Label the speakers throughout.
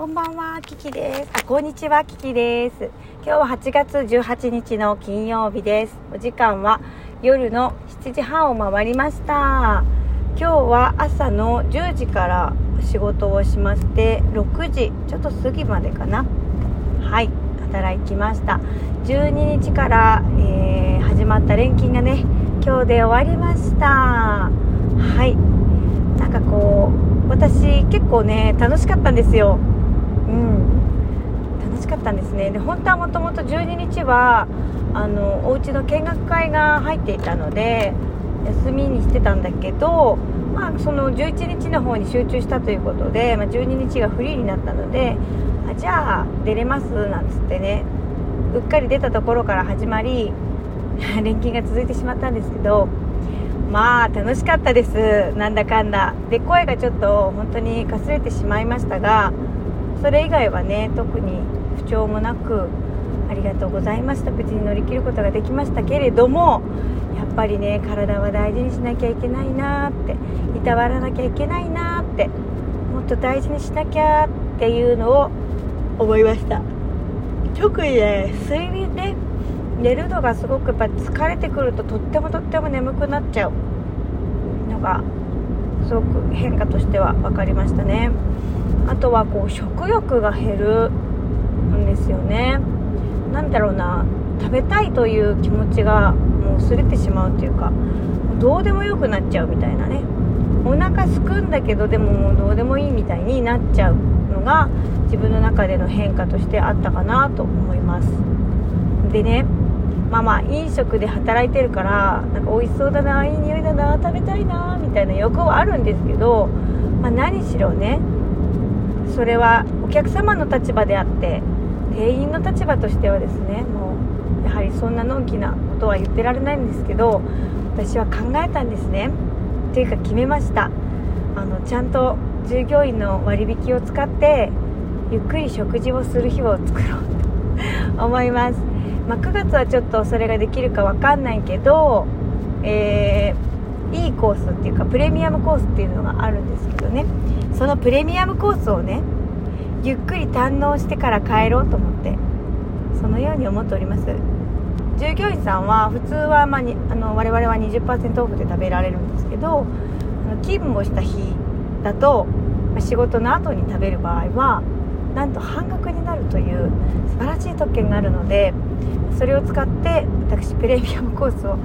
Speaker 1: こんばんは、キキです。あ、こんにちは、キキです。今日は8月18日の金曜日です。お時間は夜の7時半を回りました。今日は朝の10時から仕事をしまして、6時ちょっと過ぎまでかな。はい、働きました。12日から、えー、始まった連勤がね、今日で終わりました。はい。なんかこう、私結構ね、楽しかったんですよ。うん。楽しかったんですね。で本当はもともと12日はあのお家の見学会が入っていたので休みにしてたんだけど、まあ、その11日の方に集中したということで、まあ、12日がフリーになったのであじゃあ出れますなんつってねうっかり出たところから始まり 連勤が続いてしまったんですけどまあ楽しかったです。なんだかんだ。で声がちょっと本当にかすれてしまいましたがそれ以外はね特に不調もなくありがとうございました。無事に乗り切ることができましたけれどもやっぱりね体は大事にしなきゃいけないなっていたわらなきゃいけないなってもっと大事にしなきゃっていうのを思いました。特にね睡眠ね寝るのがすごくやっぱ疲れてくるととってもとっても眠くなっちゃうのがすごく変化としては分かりましたね。あとはこう食欲が減るんですよね。何だろうな食べたいという気持ちがもう薄れてしまうというかどうでもよくなっちゃうみたいなね。お腹すくんだけどでももうどうでもいいみたいになっちゃうのが自分の中での変化としてあったかなと思います。でねまあまあ飲食で働いてるからなんか美味しそうだないい匂いだな食べたいなみたいな欲はあるんですけど、まあ、何しろねそれはお客様の立場であって店員の立場としてはですねもうやはりそんなのんきなことは言ってられないんですけど私は考えたんですね。というか決めました。あのちゃんと従業員の割引を使ってゆっくり食事をする日を作ろうと思います、まあ、9月はちょっとそれができるか分かんないけど、えー、いいコースっていうかプレミアムコースっていうのがあるんですけどね。そのプレミアムコースをねゆっくり堪能してから帰ろうと思ってそのように思っております。従業員さんは普通は、まあ、にあの我々は20%オフで食べられるんですけど勤務をした日だと仕事の後に食べる場合はなんと半額になるという素晴らしい特権があるのでそれを使って私プレミアムコースを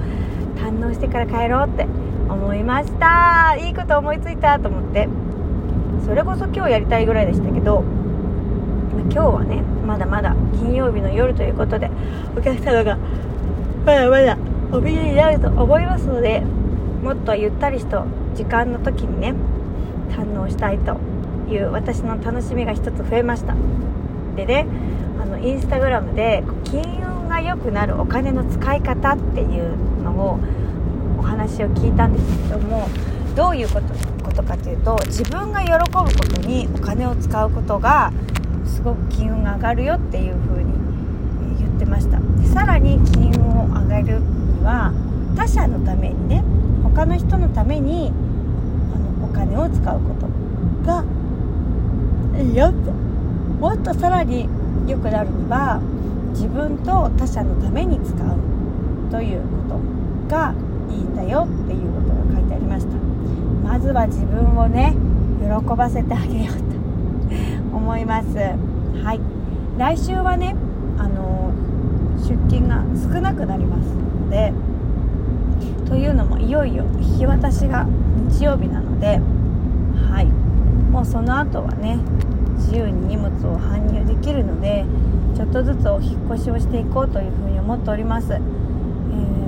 Speaker 1: 堪能してから帰ろうって思いました。いいこと思いついたと思って。それこそ今日やりたいぐらいでしたけど今日はねまだまだ金曜日の夜ということでお客様がまだまだお見えになると思いますのでもっとゆったりと時間の時にね堪能したいという私の楽しみが一つ増えました。でねあのインスタグラムで金が良くなるお金の使い方っていうのをお話を聞いたんですけどもどういうことことかというと自分が喜ぶことにお金を使うことがすごく金運が上がるよっていう風に言ってました。でさらに金運を上げるには他者のためにね他の人のためにあのお金を使うことがいいよってもっとさらに良くなるには自分と他者のために使うということがいいんだよっていうことが書いてありました。まずは自分をね喜ばせてあげようと思います。はい。来週はねあの出勤が少なくなりますのでというのもいよいよ引き渡しが日曜日なのではい。もうその後はね自由に荷物を搬入できるのでちょっとずつお引越しをしていこうというふうに思っております、えー、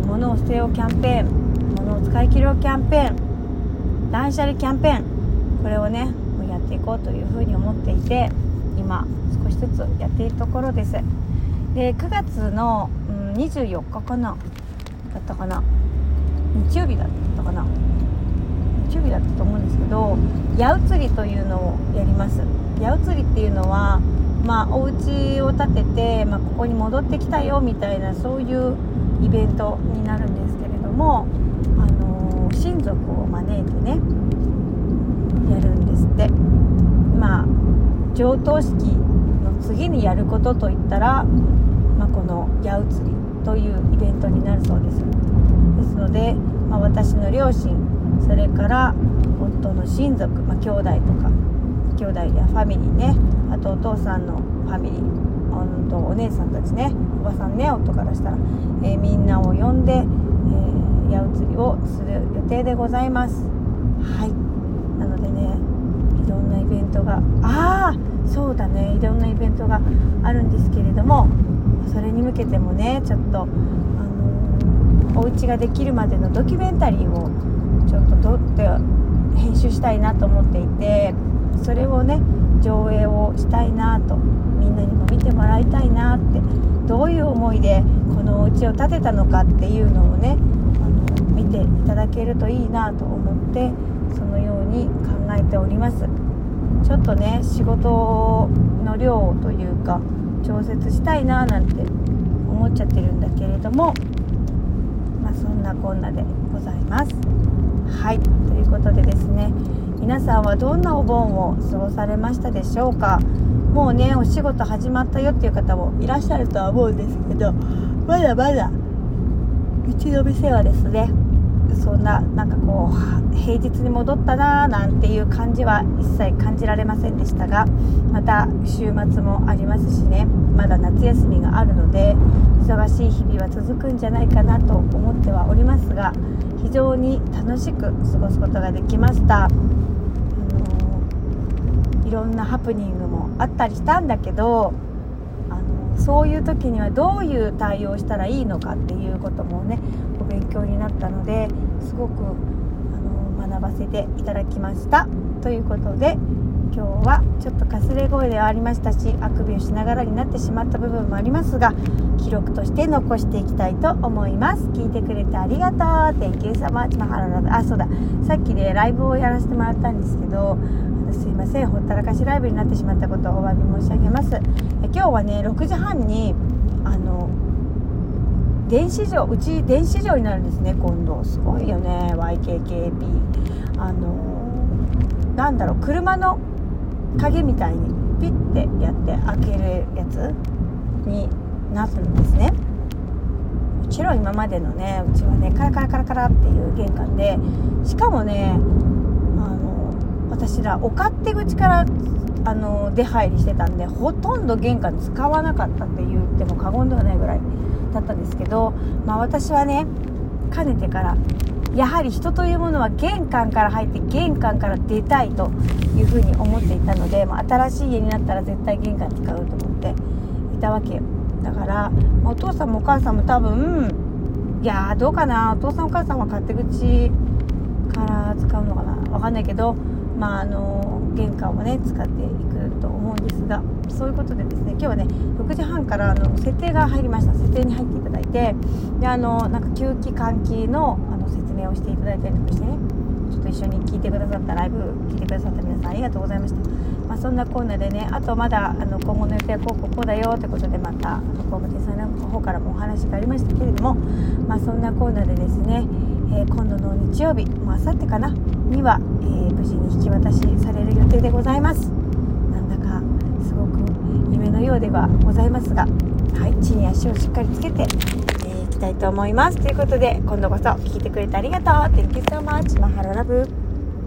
Speaker 1: 物を捨てようキャンペーン物を使い切ろうキャンペーン断捨離キャンペーンこれをねもうやっていこうというふうに思っていて今少しずつやっているところです。で9月の、うん、24日かなだったかな日曜日だったかな日曜日だったと思うんですけど八百釣りというのをやります。八百釣りっていうのはまあお家を建てて、まあ、ここに戻ってきたよみたいなそういうイベントになるんですけれどもあの親族を招いてねやるんですって。まあ上棟式の次にやることといったら、まあ、この矢移りというイベントになるそうです。ですので、まあ、私の両親それから夫の親族、まあ、兄弟とか兄弟やファミリーねあとお父さんのファミリー。とお姉さんたちね。おばさんね夫からしたら、えー、みんなを呼んで、えー、矢移りをする予定でございます。はい。なのでねいろんなイベントがああそうだね。いろんなイベントがあるんですけれどもそれに向けてもねちょっとあのー、お家ができるまでのドキュメンタリーをちょっと撮って編集したいなと思っていてそれをね上映をしたいなとみんなにも見てもらいたいなってどういう思いでこのお家を建てたのかっていうのをねあの見ていただけるといいなと思ってそのように考えております。ちょっとね仕事の量というか調節したいななんて思っちゃってるんだけれどもまあそんなこんなでございます。はい。ということでですね皆さんはどんなお盆を過ごされましたでしょうか？もうねお仕事始まったよっていう方もいらっしゃるとは思うんですけどまだまだうちの店はですねそんななんかこう平日に戻ったなーなんていう感じは一切感じられませんでしたがまた週末もありますしねまだ夏休みがあるので忙しい日々は続くんじゃないかなと思ってはおりますが非常に楽しく過ごすことができました。あのいろんなハプニングもあったりしたんだけどあのそういう時にはどういう対応したらいいのかっていうこともね勉強になったのですごくあの学ばせていただきました。ということで今日はちょっとかすれ声ではありましたしあくびをしながらになってしまった部分もありますが記録として残していきたいと思います。聞いてくれてありがとう。Thank you so much あそうだ。さっきねライブをやらせてもらったんですけどすいません。ほったらかしライブになってしまったことをお詫び申し上げます。今日はね6時半にあの電子城うち電子城になるんですね今度。すごいよね YKKP あのなんだろう車の鍵みたいにピッてやって開けるやつになるんですね。もちろん今までのねうちはねカラカラカラカラっていう玄関でしかもねあの私らお勝手口からあの出入りしてたんでほとんど玄関使わなかったって言っても過言ではないぐらいだったんですけど、まあ、私はねかねてからやはり人というものは玄関から入って玄関から出たいというふうに思っていたので、まあ、新しい家になったら絶対玄関使うと思っていたわけよ。だから、まあ、お父さんもお母さんも多分いやどうかなお父さんお母さんは勝手口から使うのかなわかんないけどまああの玄関をね使っていくと思うんですがそういうことでですね今日はね6時半からあの設定が入りました。設定に入っていただいてであのなんか吸気換気のあの説明をしていただいたりとかしてねちょっと一緒に聞いてくださったライブ聞いてくださった皆さんありがとうございました、まあ、そんなコーナーでねあとまだあの今後の予定はこうこうこうだよってことでまた工務店さんの方からもお話がありましたけれども、まあ、そんなコーナーでですね、えー、今度の日曜日もうあさってかなには、えー、無事に引き渡しされる予定でございます。なんだかすごく夢のようではございますがはい地に足をしっかりつけて、えー、いきたいと思います。ということで今度こそ聞いてくれてありがとう。Thank you so much マハロラブ。